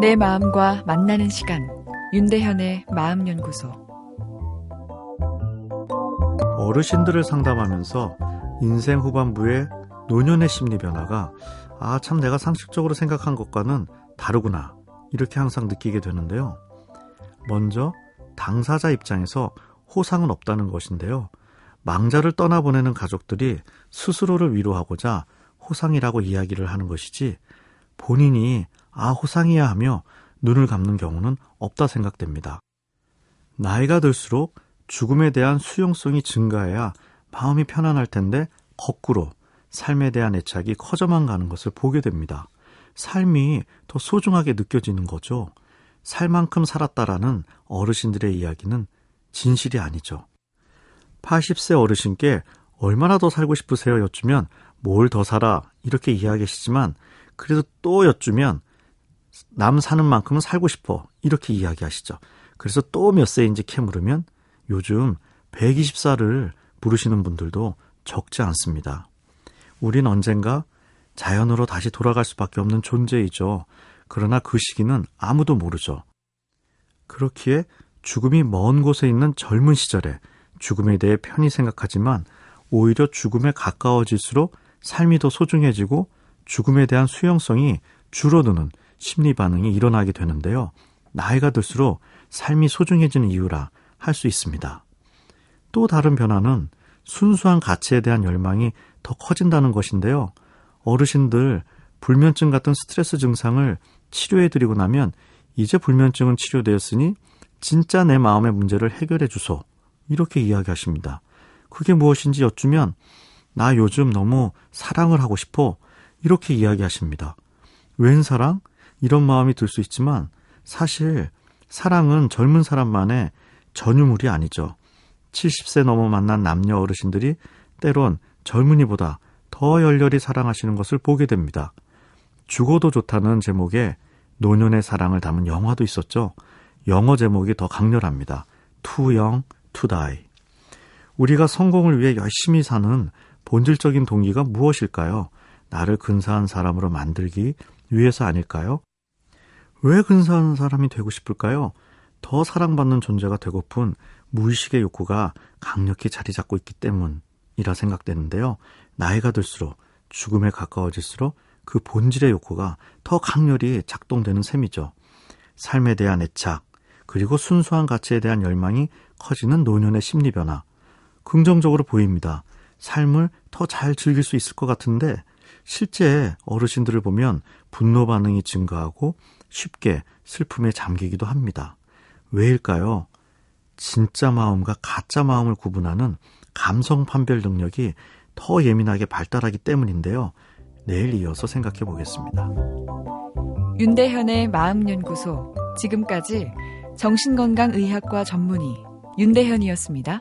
내 마음과 만나는 시간 윤대현의 마음연구소 어르신들을 상담하면서 인생 후반부의 노년의 심리 변화가 아 참 내가 상식적으로 생각한 것과는 다르구나 이렇게 항상 느끼게 되는데요. 먼저 당사자 입장에서 호상은 없다는 것인데요. 망자를 떠나보내는 가족들이 스스로를 위로하고자 호상이라고 이야기를 하는 것이지 본인이 아 호상이야 하며 눈을 감는 경우는 없다 생각됩니다. 나이가 들수록 죽음에 대한 수용성이 증가해야 마음이 편안할 텐데 거꾸로 삶에 대한 애착이 커져만 가는 것을 보게 됩니다. 삶이 더 소중하게 느껴지는 거죠. 살 만큼 살았다라는 어르신들의 이야기는 진실이 아니죠. 80세 어르신께 얼마나 더 살고 싶으세요? 여쭈면 뭘 더 살아? 이렇게 이야기하시지만 그래도 또 여쭈면 남 사는 만큼은 살고 싶어. 이렇게 이야기하시죠. 그래서 또 몇 세인지 캐 물으면 요즘 120살을 부르시는 분들도 적지 않습니다. 우린 언젠가 자연으로 다시 돌아갈 수밖에 없는 존재이죠. 그러나 그 시기는 아무도 모르죠. 그렇기에 죽음이 먼 곳에 있는 젊은 시절에 죽음에 대해 편히 생각하지만 오히려 죽음에 가까워질수록 삶이 더 소중해지고 죽음에 대한 수용성이 줄어드는 심리 반응이 일어나게 되는데요. 나이가 들수록 삶이 소중해지는 이유라 할 수 있습니다. 또 다른 변화는 순수한 가치에 대한 열망이 더 커진다는 것인데요. 어르신들 불면증 같은 스트레스 증상을 치료해드리고 나면 이제 불면증은 치료되었으니 진짜 내 마음의 문제를 해결해 주소. 이렇게 이야기하십니다. 그게 무엇인지 여쭈면 나 요즘 너무 사랑을 하고 싶어. 이렇게 이야기하십니다. 웬 사랑? 이런 마음이 들 수 있지만 사실 사랑은 젊은 사람만의 전유물이 아니죠. 70세 넘어 만난 남녀 어르신들이 때론 젊은이보다 더 열렬히 사랑하시는 것을 보게 됩니다. 죽어도 좋다는 제목의 노년의 사랑을 담은 영화도 있었죠. 영어 제목이 더 강렬합니다. Too Young to Die. 우리가 성공을 위해 열심히 사는 본질적인 동기가 무엇일까요? 나를 근사한 사람으로 만들기 위해서 아닐까요? 왜 근사한 사람이 되고 싶을까요? 더 사랑받는 존재가 되고픈 무의식의 욕구가 강력히 자리 잡고 있기 때문이라 생각되는데요. 나이가 들수록 죽음에 가까워질수록 그 본질의 욕구가 더 강렬히 작동되는 셈이죠. 삶에 대한 애착, 그리고 순수한 가치에 대한 열망이 커지는 노년의 심리 변화. 긍정적으로 보입니다. 삶을 더 잘 즐길 수 있을 것 같은데 실제 어르신들을 보면 분노 반응이 증가하고 쉽게 슬픔에 잠기기도 합니다. 왜일까요? 진짜 마음과 가짜 마음을 구분하는 감성 판별 능력이 더 예민하게 발달하기 때문인데요. 내일 이어서 생각해 보겠습니다. 윤대현의 마음연구소. 지금까지 정신건강의학과 전문의 윤대현이었습니다.